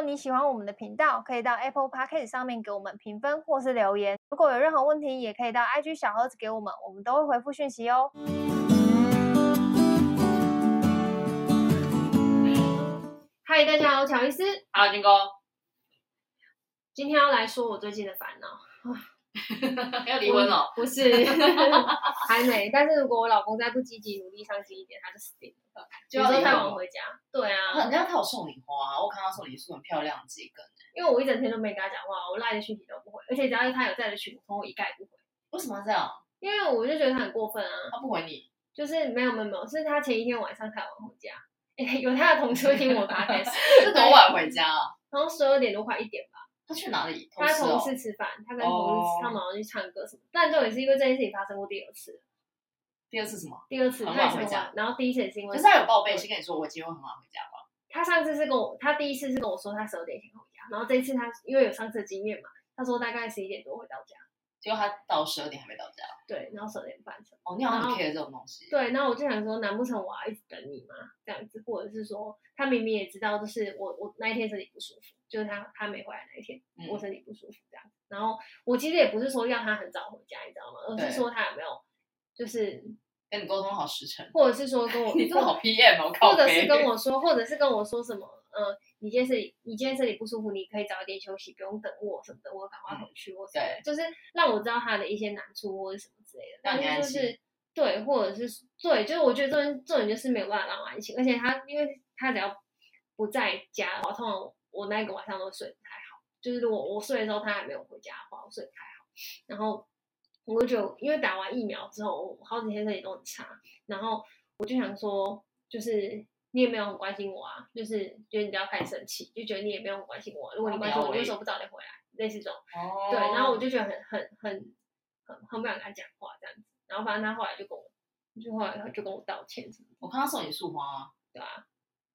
果你喜欢我们的频道，可以到 Apple Podcast 上面给我们评分或是留言。如果有任何问题，也可以到 IG 小盒子给我们，我们都会回复讯息哦。嗨，大家好，乔伊斯。好，金哥。今天要来说我最近的烦恼。要离婚了？不是，还没。但是如果我老公再不积极努力上进一点，他就死定了。有时候太晚回家。对啊。人家他有送你花，我看他送礼物很漂亮，几根。因为我一整天都没跟他讲话，我赖的讯息都不回，而且只要是他有在的群，我一概不回。为什么这样？因为我就觉得他很过分啊。他不回你？就是没有没有没有，是他前一天晚上太晚回家。哎，有他的同事听我 podcast，是多晚回家啊？然后十二点多快一点吧。他去哪里？他同事吃饭，他跟同事他们好像去唱歌什么。但这也是因为这件事情发生过第二次。第二次什么？第二次很晚回家。然后第一次也是因为。可是他有报备，先跟你说我今天会很晚回家吧。他上次是跟我，他第一次是跟我说他十二点前回家，然后这一次他因为有上次的经验嘛，他说大概十一点多回到家。结果他到十二点还没到家。对，然后十二点半才。哦，你好像 care 这种东西。对，然后我就想说，难不成我要一直等你吗？这样子，或者是说，他明明也知道，就是我我那一天身体不舒服。就是他他没回来那一天，我身体不舒服这样。嗯、然后我其实也不是说要他很早回家，你知道吗？而是说他有没有就是跟你沟通好时辰，或者是说跟我 你这么好 PM 哦，或者是跟我说，或者是跟我说什么？呃，你今天身体你今天身体不舒服，你可以早一点休息，不用等我什么的，我赶快回去。我、嗯、对，就是让我知道他的一些难处或者什么之类的。让你就是。对，或者是对，就是我觉得这种这种就是没有办法让我安心，而且他因为他只要不在家的话，通常。我那个晚上都睡不太好，就是如果我睡的时候他还没有回家的话，我睡不太好。然后我就因为打完疫苗之后，我好几天身体都很差。然后我就想说，就是你也没有很关心我啊，就是觉得你不要太生气，就觉得你也没有很关心我。如果你关心我，你为什么不早点回来？类似这种。哦。对，然后我就觉得很很很很很不想跟他讲话这样子。然后反正他后来就跟我，就后来就跟我道歉什么。我看他送你束花啊。对啊。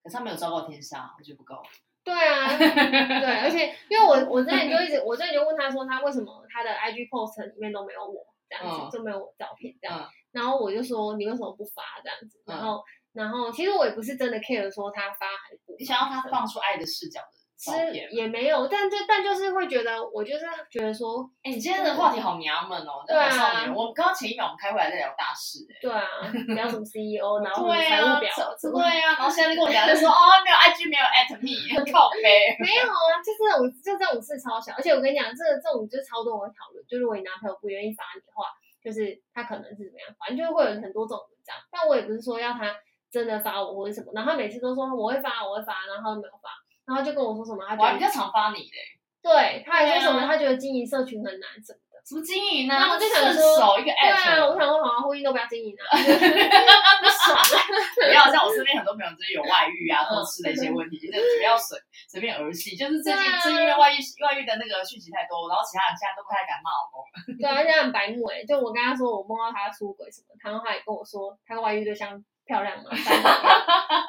可是他没有昭告天下，我觉得不够。对啊，对，而且因为我我之前就一直，我之前就问他说，他为什么他的 IG post 里面都没有我这样子，嗯、就没有我照片这样，嗯、然后我就说你为什么不发这样子，然后、嗯、然后其实我也不是真的 care 说他发还是不，你想要他放出爱的视角的。其实也没有，但就但就是会觉得，我就是觉得说，哎、欸，你今天的话题好娘们哦，对啊，我刚刚前一秒我们开会还在聊大事，哎，对啊，聊什么 CEO，然后财务表，对啊，然后现在就跟我讲，就说哦，没有 IG，没有 at me，靠北，没有啊，就这种就这种事超小，而且我跟你讲，这个这种就是超多人会讨论，就如果你男朋友不愿意发你的话，就是他可能是怎么样，反正就会有很多种文章，但我也不是说要他真的发我或者什么，然后他每次都说我会发，我会发，然后他都没有发。然后就跟我说什么，他觉得我还比较常发你嘞。对，他还说什么，他觉得经营社群很难什么的。什么经营呢？那我就想说，一个 app 对啊，我想说，好像婚姻都不要经营了。不爽了。不要像我身边很多朋友，就是有外遇啊、偷吃的一些问题，就是不要随随便儿戏。就是最近最近因为外遇外遇的那个讯息太多，然后其他人现在都不太敢骂老公。对啊，现在很白目哎。就我跟他说我梦到他出轨什么，他的话也跟我说他跟外遇对象。漂亮吗？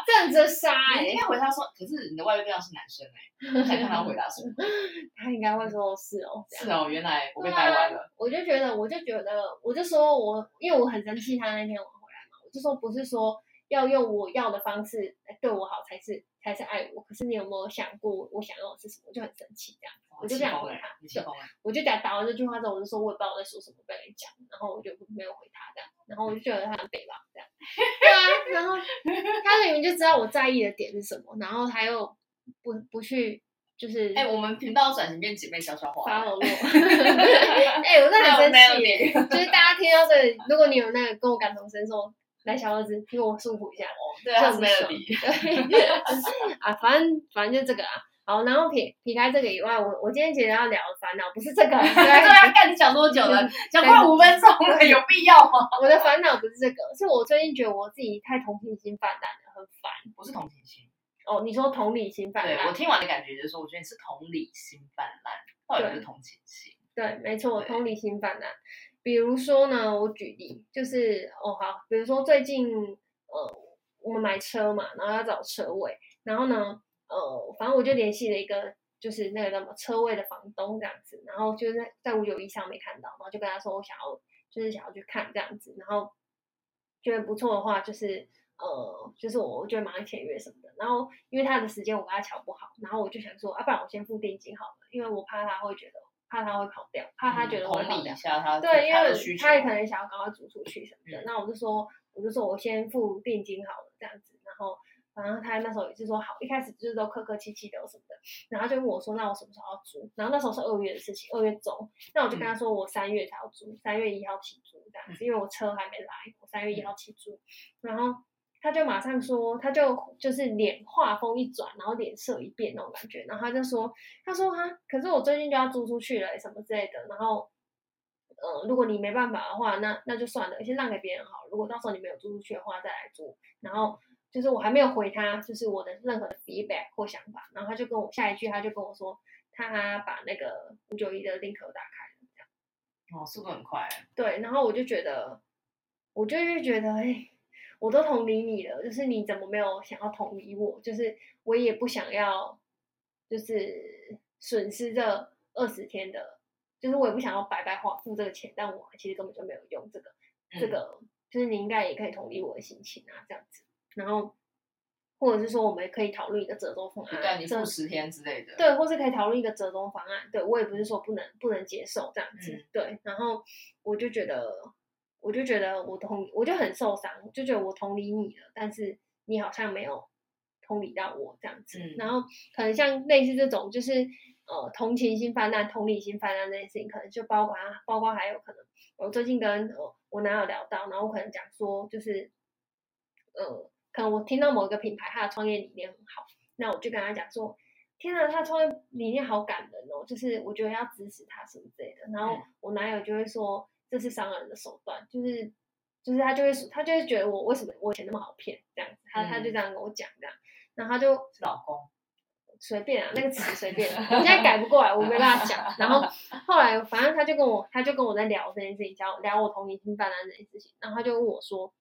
站着杀哎！你应该回答说，可是你的外遇对象是男生哎、欸，我想看他回答什么。他应该会说是哦，是哦，原来我被带歪了。我就觉得，我就觉得，我就说我，因为我很生气，他那天晚回来嘛，我就说不是说要用我要的方式来对我好才是才是爱我，可是你有没有想过我想要的是什么？我就很生气这样，我就这样回他。我就打打完这句话之后，我就说我也不知道我在说什么，不跟你讲，然后我就没有回他这样，然后我就觉得他很北吧这样。对啊，然后他明明就知道我在意的点是什么，然后他又不不去，就是哎、欸，我们频道转型变姐妹悄悄话，发了我，哎，我真的很生气，就是大家听到这里，如果你有那个跟我感同身受，来小儿子听我诉苦一下哦，对啊，没有理，对 啊，反正反正就这个啊。好，然后撇撇开这个以外，我我今天其实要聊的烦恼不是这个。对，对啊，看你讲多久了，讲快五分钟了，有必要吗？我的烦恼不是这个，是我最近觉得我自己太同情心泛滥了，很烦。不是同情心哦，你说同理心泛滥。对，我听完的感觉就是说，我觉得你是同理心泛滥，或者是同情心。对，对，没错，同理心泛滥。比如说呢，我举例就是哦好，比如说最近呃我们买车嘛，然后要找车位，然后呢。呃，反正我就联系了一个，就是那个什么车位的房东这样子，然后就在在五九一上没看到，然后就跟他说我想要，就是想要去看这样子，然后觉得不错的话，就是呃，就是我我就马上签约什么的。然后因为他的时间我跟他乔不好，然后我就想说，啊，不然我先付定金好了，因为我怕他会觉得，怕他会跑掉，怕他觉得我会跑掉。嗯、对，因为他也可能想要赶快租出去什么的。那、嗯、我就说，我就说我先付定金好了，这样子，然后。然后他那时候也是说好，一开始就是都客客气气的什么的，然后就问我说，那我什么时候要租？然后那时候是二月的事情，二月中，那我就跟他说我三月才要租，三月一号起租这样子，因为我车还没来，我三月一号起租。然后他就马上说，他就就是脸画风一转，然后脸色一变那种感觉，然后他就说，他说哈，可是我最近就要租出去了什么之类的，然后呃，如果你没办法的话，那那就算了，先让给别人好，如果到时候你没有租出去的话再来租，然后。就是我还没有回他，就是我的任何的 feedback 或想法，然后他就跟我下一句，他就跟我说，他把那个五九一的 link 打开了，这样。哦，速度很快。对，然后我就觉得，我就会觉得，哎、欸，我都同理你了，就是你怎么没有想要同理我？就是我也不想要，就是损失这二十天的，就是我也不想要白白花付这个钱，但我其实根本就没有用这个，嗯、这个就是你应该也可以同理我的心情啊，这样子。然后，或者是说，我们可以讨论一个折中方案，对，你付十天之类的，对，或是可以讨论一个折中方案。对，我也不是说不能不能接受这样子，嗯、对。然后我就觉得，我就觉得我同，我就很受伤，就觉得我同理你了，但是你好像没有同理到我这样子。嗯、然后可能像类似这种，就是呃，同情心泛滥、同理心泛滥这件事情，可能就包括包括还有可能，我最近跟我我男友聊到，然后我可能讲说，就是呃。可能我听到某一个品牌，他的创业理念很好，那我就跟他讲说：“天啊，他创业理念好感人哦，就是我觉得要支持他什么之类的。”然后我男友就会说：“这是商人的手段，就是就是他就会他就会觉得我为什么我钱那么好骗这样子，他他就这样跟我讲这样，然后他就老公随便啊，那个词 随便，我现在改不过来，我没办法讲。然后 后来反正他就跟我他就跟我在聊这件事情，聊聊我同理心泛滥这件事情，然后他就问我说。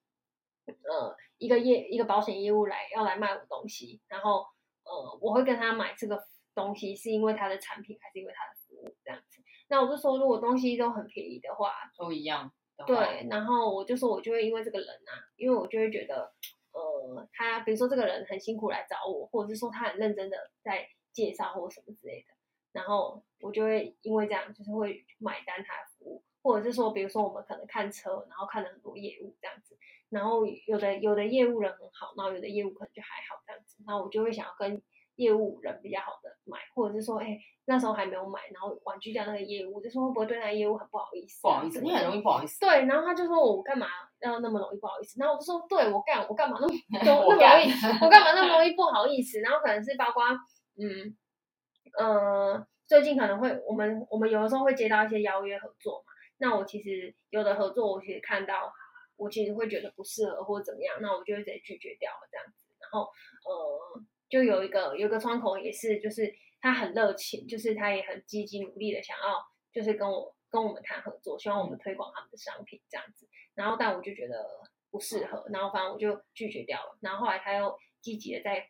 呃，一个业一个保险业务来要来卖我东西，然后呃，我会跟他买这个东西，是因为他的产品还是因为他的服务这样子？那我就说，如果东西都很便宜的话，都一样。对，然后我就说，我就会因为这个人啊，因为我就会觉得，呃，他比如说这个人很辛苦来找我，或者是说他很认真的在介绍或什么之类的，然后我就会因为这样，就是会买单他的服务，或者是说，比如说我们可能看车，然后看了很多业务这样子。然后有的有的业务人很好，然后有的业务可能就还好这样子，然后我就会想要跟业务人比较好的买，或者是说，哎，那时候还没有买，然后婉拒掉那个业务，就说会不会对那个业务很不好意思？不好意思，你很容易不好意思。对，然后他就说我干嘛要那么容易不好意思？然后我就说，对我干我干嘛那么多 那么容易？我干嘛那么容易不好意思？然后可能是包括嗯呃，最近可能会我们我们有的时候会接到一些邀约合作嘛，那我其实有的合作我其实看到。我其实会觉得不适合或者怎么样，那我就会直接拒绝掉了这样子。然后，呃，就有一个有一个窗口也是，就是他很热情，就是他也很积极努力的想要，就是跟我跟我们谈合作，希望我们推广他们的商品这样子。然后，但我就觉得不适合，然后反正我就拒绝掉了。然后后来他又积极的在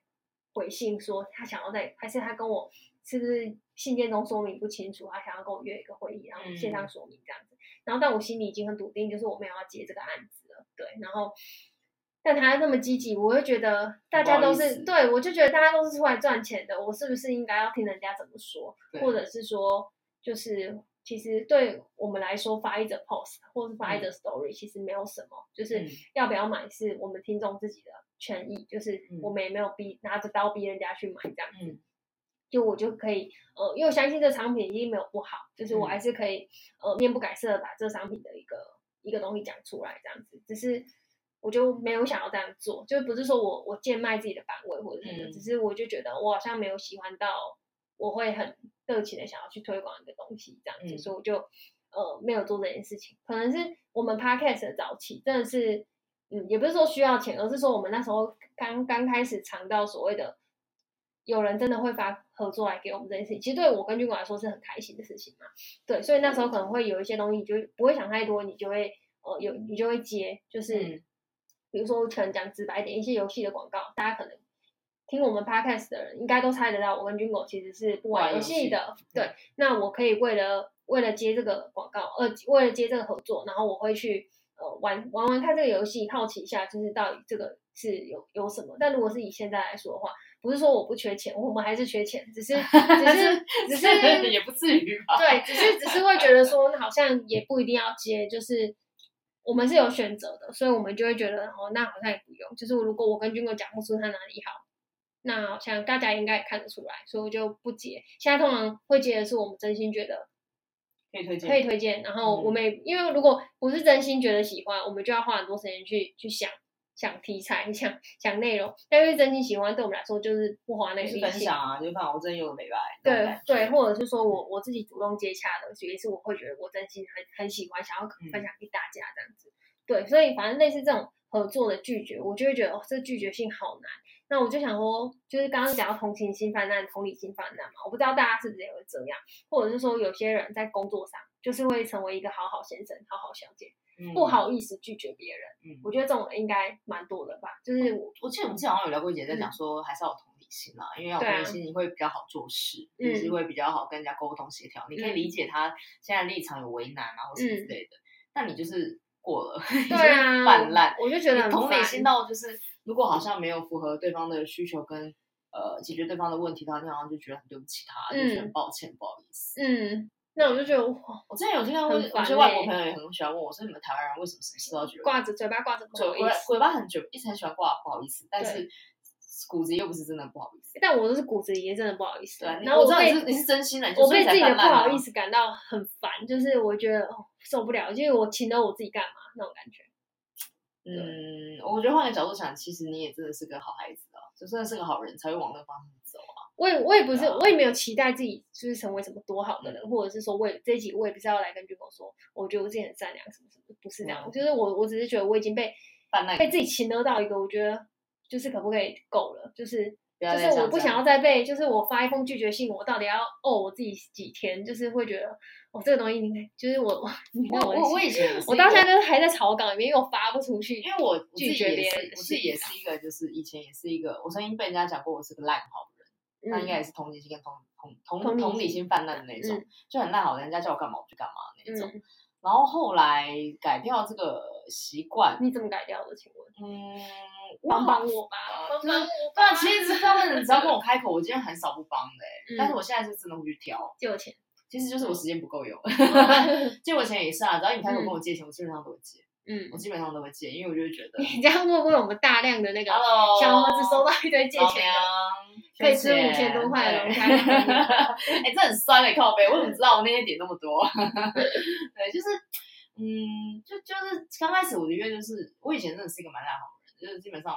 回信说，他想要在，还是他跟我是不是信件中说明不清楚，他想要跟我约一个会议，然后线上说明这样子。然后，但我心里已经很笃定，就是我没有要接这个案子了。对，然后，但他那么积极，我会觉得大家都是对，我就觉得大家都是出来赚钱的，我是不是应该要听人家怎么说？或者是说，就是其实对我们来说，发一则 post 或是发一则 story，、嗯、其实没有什么，就是要不要买是我们听众自己的权益，就是我们也没有逼拿着刀逼人家去买这样子。嗯就我就可以，呃，因为我相信这商品一定没有不好，就是我还是可以，呃，面不改色的把这商品的一个一个东西讲出来，这样子。只是我就没有想要这样做，就不是说我我贱卖自己的版位或者什么，嗯、只是我就觉得我好像没有喜欢到，我会很热情的想要去推广一个东西这样子，嗯、所以我就呃没有做这件事情。可能是我们 Podcast 的早期真的是，嗯，也不是说需要钱，而是说我们那时候刚刚开始尝到所谓的。有人真的会发合作来给我们这件事情，其实对我跟军管来说是很开心的事情嘛。对，所以那时候可能会有一些东西，你就不会想太多，你就会呃有你就会接，就是、嗯、比如说可能讲直白点，一些游戏的广告，大家可能听我们 podcast 的人应该都猜得到，我跟军狗其实是不玩游戏的。对，嗯、那我可以为了为了接这个广告，呃，为了接这个合作，然后我会去呃玩玩玩看这个游戏，好奇一下，就是到底这个是有有什么。但如果是以现在来说的话，不是说我不缺钱，我们还是缺钱，只是 只是只是 也不至于吧？对，只是只是会觉得说好像也不一定要接，就是我们是有选择的，所以我们就会觉得哦，那好像也不用。就是如果我跟军哥讲不出他哪里好，那好像大家应该也看得出来，所以我就不接。现在通常会接的是我们真心觉得可以推荐，可以推荐。然后我们、嗯、因为如果不是真心觉得喜欢，我们就要花很多时间去去想。想题材，想想内容，但是真心喜欢，对我们来说就是不花那个力气。分享啊，就怕我真有美白。对对，或者是说我我自己主动接洽的，所以是我会觉得我真心很很喜欢，想要分享给大家这样子。嗯、对，所以反正类似这种合作的拒绝，我就会觉得哦，这拒绝性好难。那我就想说，就是刚刚讲到同情心泛滥、同理心泛滥嘛，我不知道大家是不是也会这样，或者是说有些人在工作上就是会成为一个好好先生、好好小姐。不好意思拒绝别人，嗯，我觉得这种应该蛮多的吧。就是我，我记得我们之前好像有聊过一节，在讲说还是要有同理心啦，因为要有同理心你会比较好做事，就是会比较好跟人家沟通协调。你可以理解他现在立场有为难啊，或什么之类的。但你就是过了，对啊，泛滥，我就觉得同理心到就是，如果好像没有符合对方的需求跟呃解决对方的问题的话，你好像就觉得很对不起他，就是很抱歉，不好意思，嗯。那我就觉得哇，我之前有听到，有些外国朋友也很喜欢问我，说你们台湾人为什么什么事都要觉得挂着嘴巴挂着不好意思，嘴巴很久，一直很喜欢挂不好意思，但是骨子又不是真的不好意思。但我都是骨子里也真的不好意思。对，然后我知道你是你是真心的，我被自己的不好意思感到很烦，就是我觉得哦受不了，因为我请了我自己干嘛那种感觉。嗯，我觉得换个角度想，其实你也真的是个好孩子啊，就真的是个好人才会往那个方向走啊。我也我也不是，我也没有期待自己就是成为什么多好的人，嗯、或者是说，我也这一集我也不是要来跟军哥说，我觉得我自己很善良什么什么，不是这样。嗯、就是我我只是觉得我已经被被自己情勒到一个，我觉得就是可不可以够了，就是就是我不想要再被，就是我发一封拒绝信，我到底要哦我自己几天，就是会觉得哦这个东西应该就是我 我我我以前我到现在就是还在草稿里面，因为我发不出去，因为我拒绝别人，我自己也是一个，就是以前也是一个，我曾经被人家讲过我是个烂好。那应该也是同情心跟同同同同理心泛滥的那种，嗯、就很烂好，人家叫我干嘛我就干嘛那种。嗯、然后后来改掉这个习惯，你怎么改掉的？请问？嗯，帮帮我吧，帮帮我。对啊，其实这样的人只要跟我 开口，我今天很少不帮的、欸。嗯、但是我现在是真的会去挑借我钱，其实就是我时间不够用。借我钱也是啊，只要你开口跟我借钱，我基本上都会借。嗯，我基本上都会借，因为我就会觉得你这样会不会我们大量的那个小盒子收到一堆借钱的，可以吃五千多块的龙虾？哎，这很酸的靠背，我怎么知道我那天点那么多？对，就是，嗯，就就是刚开始我的愿就是，我以前真的是一个蛮大好人，就是基本上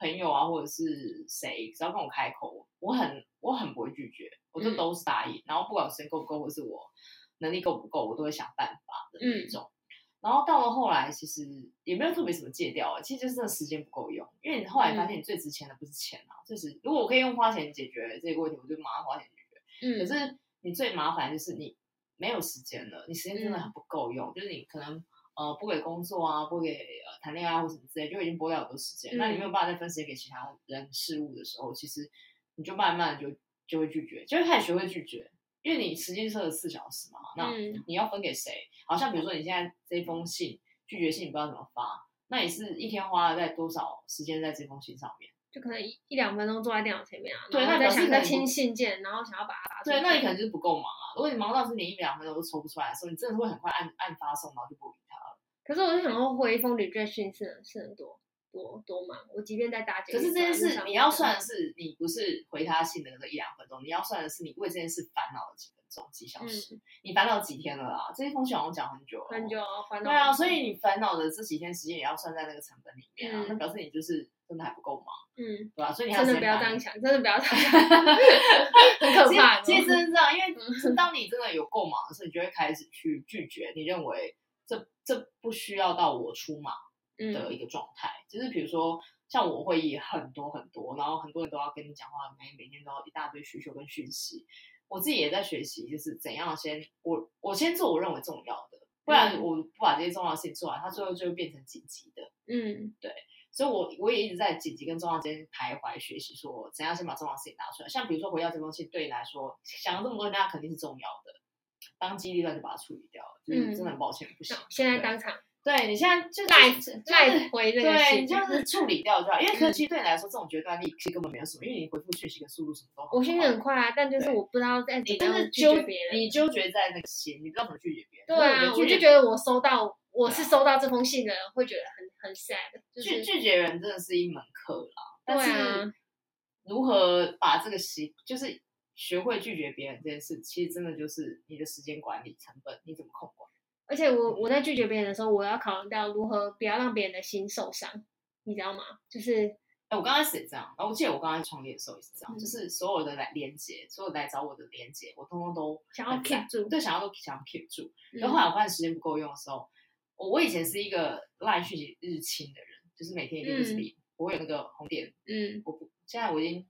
朋友啊或者是谁只要跟我开口，我很我很不会拒绝，我就都是答应，然后不管时间够不够，或是我能力够不够，我都会想办法的那种。然后到了后来，其实也没有特别什么戒掉啊，其实就是真的时间不够用。因为你后来发现，你最值钱的不是钱啊，嗯、就是如果我可以用花钱解决这个问题，我就马上花钱解决。嗯，可是你最麻烦就是你没有时间了，你时间真的很不够用，嗯、就是你可能呃不给工作啊，不给呃谈恋爱或什么之类，就已经拨掉很多时间。嗯、那你没有办法再分时间给其他人事物的时候，其实你就慢慢就就会拒绝，就会开始学会拒绝。因为你时间设了四小时嘛，那你要分给谁？好像比如说你现在这一封信拒绝信，你不知道怎么发，那你是一天花了在多少时间在这封信上面？就可能一一两分钟坐在电脑前面啊，对，那在想在清信件，然后想要把它发出去。对，那你可能就是不够忙啊。如果你忙到是连一两分钟都抽不出来的时候，你真的是会很快按按发送，然后就不理他了。可是我就想说，回一封 reject 信是是很多。多多忙，我即便在大街。可是这件事，你要算的是你不是回他信的那个一两分钟，你要算的是你为这件事烦恼了几分钟、几小时。嗯、你烦恼几天了啦？这些东西好像讲很久了。很久，烦恼。对啊，所以你烦恼的这几天时间也要算在那个成本里面啊。表示你就是真的还不够忙。嗯，对吧？所以你还真的不要这样想，真的不要这样想，很可怕。其实真是这样，因为当你真的有够忙的时候，你就会开始去拒绝。你认为这这不需要到我出马的一个状态，嗯、就是比如说。像我会议很多很多，然后很多人都要跟你讲话，每每天都要一大堆需求跟讯息。我自己也在学习，就是怎样先我我先做我认为重要的，不然我不把这些重要的事情做完，它最后就会变成紧急的。嗯，对，所以我我也一直在紧急跟重要之间徘徊学习，说怎样先把重要的事情拿出来。像比如说回到这东西，对你来说想了这么多，大家肯定是重要的，当机立断就把它处理掉了，就是真的很抱歉，不行。现在当场对你现在就赖赖回这个对，你就是处理掉就好。因为可能其实对你来说，这种决断力其实根本没有什么，因为你回复讯息的速度什么都。我讯息很快啊，但就是我不知道在你就是纠别人，你纠结在那个心，你不知道怎么拒绝别人。对啊，我就觉得我收到，我是收到这封信的人，会觉得很很 sad。拒拒绝人真的是一门课啦，但是如何把这个习，就是学会拒绝别人这件事，其实真的就是你的时间管理成本，你怎么控管？而且我我在拒绝别人的时候，我要考虑到如何不要让别人的心受伤，你知道吗？就是，哎，我刚开始也这样，然后我记得我刚开始创业的时候也是这样，嗯、就是所有的来连接，所有来找我的连接，我通通都想要 keep 住，对，想要都想要 keep 住。然后后来我发现时间不够用的时候，我我以前是一个赖讯息日清的人，就是每天一定都是零，我会有那个红点，嗯，我不，现在我已经。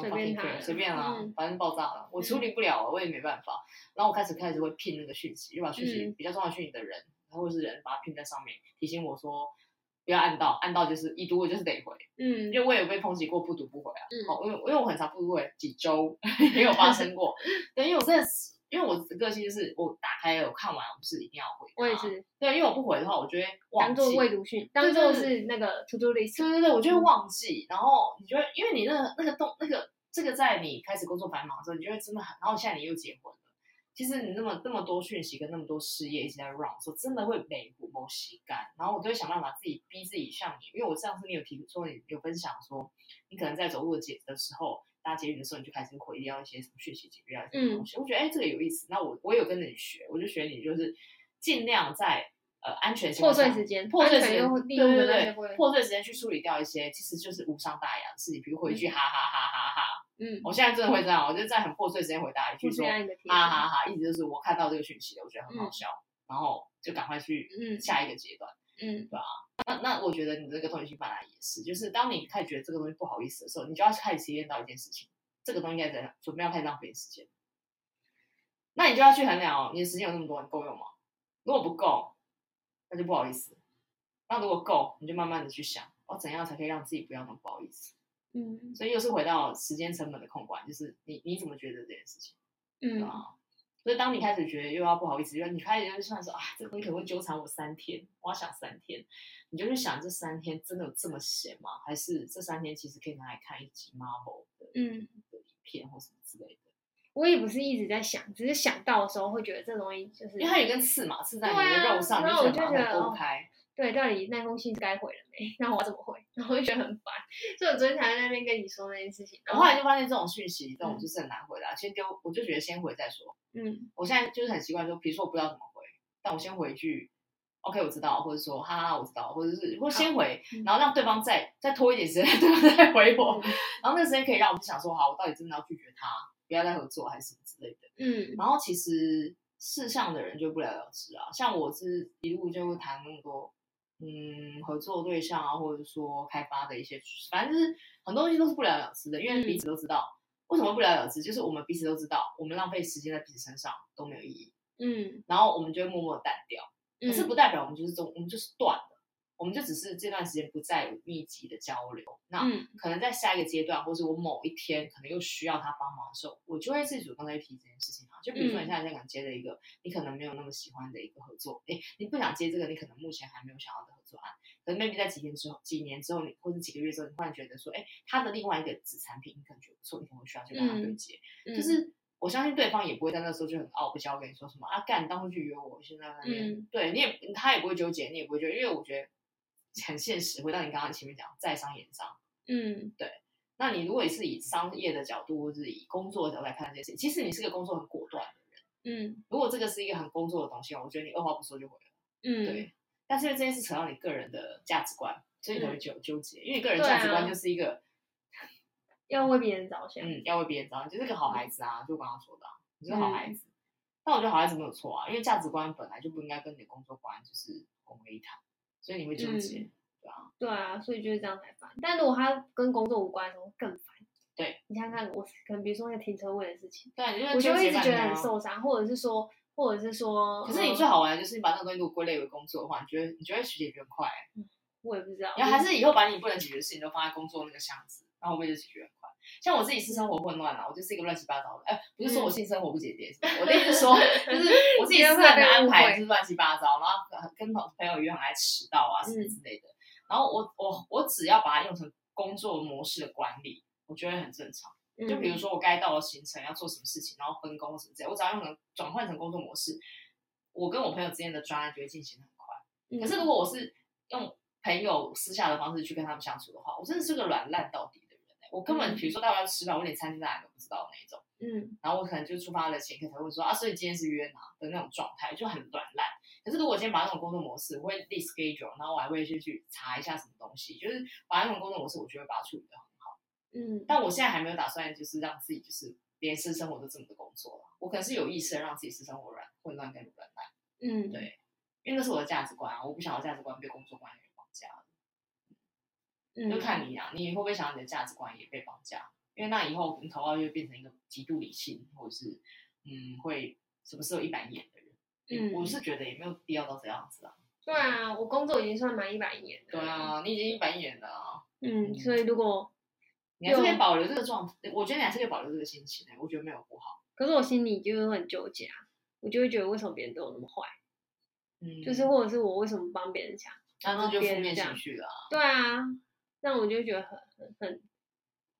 随便随便啦，反正爆炸了，我处理不了，我也没办法。然后我开始开始会拼那个讯息，就把讯息比较重要讯息的人，然后是人，把它拼在上面，提醒我说不要按到，按到就是已读，我就是得回。嗯，因为我也有被抨击过不读不回啊。好，因为因为我很常不读不回，几周 也有发生过。对，因为我真的是。因为我的个性就是，我打开，我看完，我是一定要回。我也是。对，因为我不回的话，我就会忘记。当做未读讯，当做是那个 to do list。对对对，我就会忘记。然后你就会，因为你那个那个动那个这个，在你开始工作繁忙的时候，你就会真的很。然后现在你又结婚了，其实你那么那么多讯息跟那么多事业一直在 run，说真的会累不毛洗干。然后我就会想办法自己逼自己像你，因为我上次你有提说你有分享说，你可能在走路的节的时候。搭捷运的时候，你就开始回掉一些什么讯息，解决掉一些东西。嗯、我觉得哎，这个有意思。那我我有跟着你学，我就学你，就是尽量在呃安全破碎时间，破碎时间，对对对，破碎时间去处理掉一些，其实就是无伤大雅的事情，比如回一句哈哈哈哈哈。嗯，我现在真的会这样，我就在很破碎时间回答一句说哈哈哈，意思就是我看到这个讯息了，我觉得很好笑，嗯、然后就赶快去下一个阶段。嗯，对啊？那那我觉得你这个同理心本来也是，就是当你开始觉得这个东西不好意思的时候，你就要开始体验到一件事情，这个东西应该怎样，准备要开始浪费时间。那你就要去衡量哦，你的时间有那么多，你够用吗？如果不够，那就不好意思。那如果够，你就慢慢的去想，我怎样才可以让自己不要那么不好意思。嗯，所以又是回到时间成本的控管，就是你你怎么觉得这件事情？嗯啊。所以，当你开始觉得又要不好意思，又你开始就算说啊，这个东西可能会纠缠我三天，我要想三天，你就去想这三天真的有这么闲吗？还是这三天其实可以拿来看一集 Marvel 的嗯的影片或什么之类的？我也不是一直在想，只是想到的时候会觉得这东西就是，因为它有根刺嘛，刺在你的肉上，啊、你就觉得拨开。对，到底那封信该回了没？那我怎么回？然后我就觉得很烦，所以我昨天才在那边跟你说那件事情。然后，后来就发现这种讯息，这种就是很难回答。先丢，我就觉得先回再说。嗯，我现在就是很习惯说，比如说我不知道怎么回，但我先回一句，OK，我知道，或者说哈哈，我知道，或者是或先回，然后让对方再再拖一点时间，对方再回我。然后那个时间可以让我们想说，好，我到底真的要拒绝他，不要再合作，还是什么之类的。嗯，然后其实事项的人就不了了之啊，像我是一路就会谈那么多。嗯，合作对象啊，或者说开发的一些，反正就是很多东西都是不了了之的，因为彼此都知道、嗯、为什么不了了之，就是我们彼此都知道，我们浪费时间在彼此身上都没有意义。嗯，然后我们就会默默淡掉，可是不代表我们就是中，我们就是断了。我们就只是这段时间不再有密集的交流，那可能在下一个阶段，或是我某一天可能又需要他帮忙的时候，我就会自己主动在提这件事情啊。就比如说你现在在想接了一个你可能没有那么喜欢的一个合作，哎，你不想接这个，你可能目前还没有想要的合可能 maybe 在几年之后、几年之后，你或者几个月之后，你忽然觉得说，哎，他的另外一个子产品你可能觉得不错，你可能需要去跟他对接。就是我相信对方也不会在那时候就很傲不骄，跟你说什么啊，干，你当初去约我，现在那边，对你也他也不会纠结，你也不会觉得，因为我觉得。很现实，回到你刚刚前面讲，在商言商，嗯，对。那你如果也是以商业的角度，或者是以工作的角度来看这件事情，其实你是个工作很果断的人，嗯。如果这个是一个很工作的东西，我觉得你二话不说就回了，嗯，对。但是因为这件事扯到你个人的价值观，所以你会纠纠结，因为你个人价值观就是一个 要为别人着想，嗯，要为别人着想，就是个好孩子啊，就刚刚说的，你是个好孩子。但我觉得好孩子没有错啊，因为价值观本来就不应该跟你的工作观就是混为一谈。所以你会纠结，嗯、对啊，对啊，所以就是这样才烦。但如果他跟工作无关的时候更烦。对，你想想看，我可能比如说那个停车位的事情，对，我就会一直觉得很受伤，或者是说，或者是说，可是你最好玩的就是你把那个东西如果归类为工作的话，你觉得你觉得解决很快。嗯，我也不知道。然后还是以后把你不能解决的事情都放在工作那个箱子，然后我们就解决很快？像我自己私生活混乱啊，我就是一个乱七八糟的。哎，不是说我性生活不检点，我的意思是说，就是我自己私人的安排就是乱七八糟，然后跟朋朋友约很爱迟到啊什么之类的。然后我我我只要把它用成工作模式的管理，我觉得很正常。就比如说我该到的行程要做什么事情，然后分工什么之类，我只要用能转换成工作模式，我跟我朋友之间的专案就会进行得很快。可是如果我是用朋友私下的方式去跟他们相处的话，我真的是个软烂到底的人，欸、我根本比如说大家要吃饭，我连餐厅在哪都不知道那一种。嗯，然后我可能就出发了前一刻才会说啊，所以今天是约哪的那种状态，就很软烂。可是如果我今天把那种工作模式，我会立 schedule，然后我还会去去查一下什么东西，就是把那种工作模式，我就会把它处理好。嗯，但我现在还没有打算，就是让自己就是连私生活都这么的工作了。我可能是有意识的让自己私生活软混乱跟软烂。嗯，对，因为那是我的价值观啊，我不想要价值观被工作观念绑架。嗯，就看你啊，你会不会想要你的价值观也被绑架？因为那以后你头脑就会变成一个极度理性，或者是嗯，会什么时候一板一眼的人。嗯，我是觉得也没有必要到这样子啊。对啊，我工作已经算蛮一板一眼的。对啊，你已经一板一眼了啊。嗯，所以如果你还是可以保留这个状态，我觉得你还是可以保留这个心情的，我觉得没有不好。可是我心里就是很纠结啊，我就会觉得为什么别人对我那么坏？嗯，就是或者是我为什么帮别人想，然后就负面情绪了。对啊，那我就觉得很很很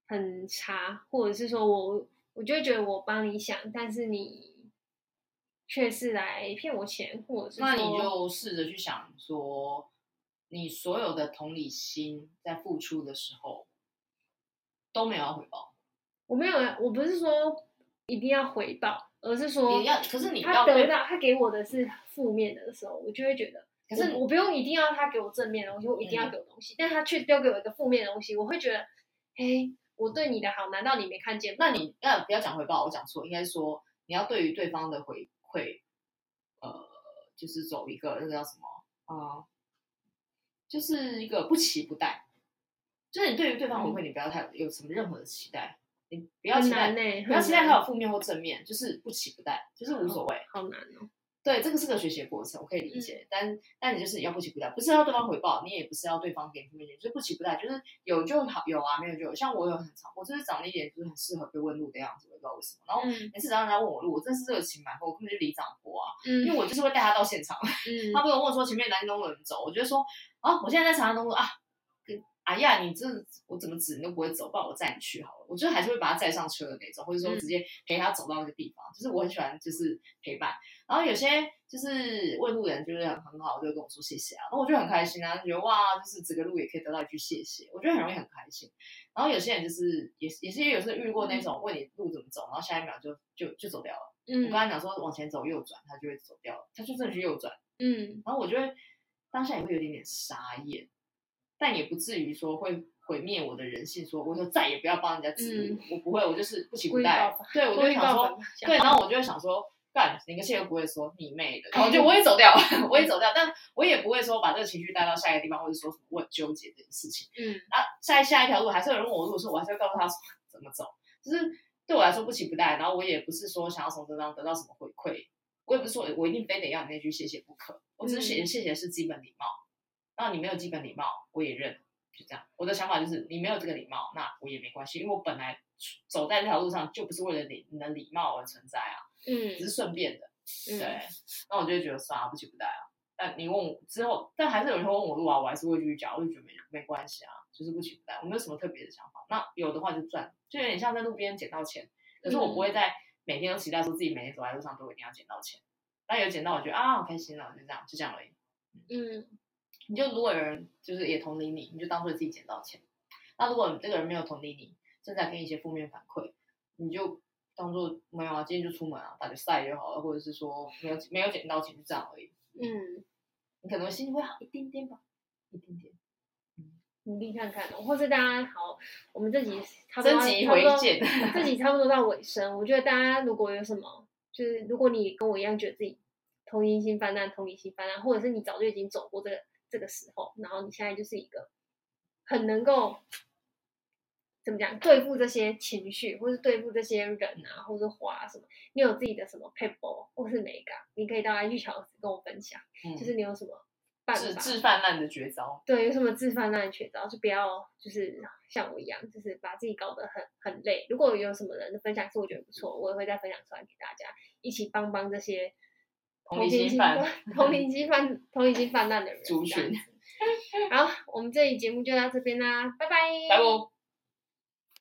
很差，或者是说我我就觉得我帮你想，但是你却是来骗我钱，或者是那你就试着去想说，你所有的同理心在付出的时候都没有要回报。我没有，我不是说一定要回报。而是说，你要，可是你他得到他给我的是负面的时候，我就会觉得，可是我不用一定要他给我正面的东西，我一定要给我东西，嗯、但他却丢给我一个负面的东西，我会觉得，嘿，我对你的好，难道你没看见吗？那你那不要讲回报，我讲错，应该说你要对于对方的回馈，呃，就是走一个那个叫什么啊、呃，就是一个不期不待，就是你对于对方回馈，你不要太有什么任何的期待。你不要期待，不要期待他有负面或正面，就是不期不待，就是无所谓。好难哦。对，这个是个学习的过程，我可以理解。但但你就是要不期不待，不是要对方回报，你也不是要对方给你负面，就是不期不待，就是有就好，有啊，没有就有。像我有很长，我就是长了一点，就是很适合被问路的样子，我不知道为什么。然后每次只要人家问我路，我真是热情满腹，我根本就里长伯啊，因为我就是会带他到现场。他不跟我问说前面南京东路怎么走，我就说啊，我现在在长安东路啊。哎呀，你这我怎么指你都不会走，不然我载你去好了。我就还是会把他载上车的那种，或者说直接陪他走到那个地方。嗯、就是我很喜欢就是陪伴。然后有些就是问路人就是很很好，就会跟我说谢谢啊，然后我就很开心啊，觉得哇，就是这个路也可以得到一句谢谢，我觉得很容易很开心。然后有些人就是也也是有时候遇过那种问你路怎么走，然后下一秒就就就走掉了。嗯，我刚才讲说往前走右转，他就会走掉了，他就真的去右转。嗯，然后我觉得当下也会有点点傻眼。但也不至于说会毁灭我的人性，说我就再也不要帮人家我不会，我就是不期不待。对，我就会想说，对，然后我就会想说，干，哪个谢都不会说，你妹的，然后我就 我也走掉，我也走掉，但我也不会说把这个情绪带到下一个地方，或者说什么我很纠结这件事情。嗯，啊，下下一条路还是有人问我路的时候，我还是会告诉他怎么走，就是对我来说不期不待。然后我也不是说想要从这当中得到什么回馈，我也不是说我一定非得要你那句谢谢不可，我只是写谢谢是基本礼貌。那你没有基本礼貌，我也认，就这样。我的想法就是，你没有这个礼貌，那我也没关系，因为我本来走在这条路上就不是为了你你的礼貌而存在啊，嗯，只是顺便的，对。嗯、那我就会觉得算了，不期不待啊。但你问我之后，但还是有人会问我路啊，我还是会继续讲，我就觉得没没关系啊，就是不期不待，我没有什么特别的想法。那有的话就赚，就有点像在路边捡到钱，可是我不会在每天都期待说自己每天走在路上都一定要捡到钱。那有捡到，我觉得啊，好开心啊，就这样，就这样而已。嗯。你就如果有人就是也同理你，你就当做自己捡到钱。那如果你这个人没有同理你，正在给你一些负面反馈，你就当做没有啊，今天就出门啊，打个赛就好了，或者是说没有没有捡到钱就这样而已。嗯，你可能心情会好一点点吧，一点点。嗯，努力看看，或是大家好，我们这集差不多，回见，这集差不多到尾声。我觉得大家如果有什么，就是如果你跟我一样觉得自己同情心泛滥，同理心泛滥，或者是你早就已经走过这个。这个时候然后你现在就是一个很能够怎么讲对付这些情绪或是对付这些人啊或者花什么你有自己的什么 paper 或是哪一个你可以大家去小跟我分享就是你有什么办法泛滥的绝招对有什么治泛滥的绝招就不要就是像我一样就是把自己搞得很很累。如果有什么人的分享是我觉得不错我也会再分享出来给大家一起帮帮这些同理心泛，同理心泛，同理心泛滥的人族群。好，我们这期节目就到这边啦，拜拜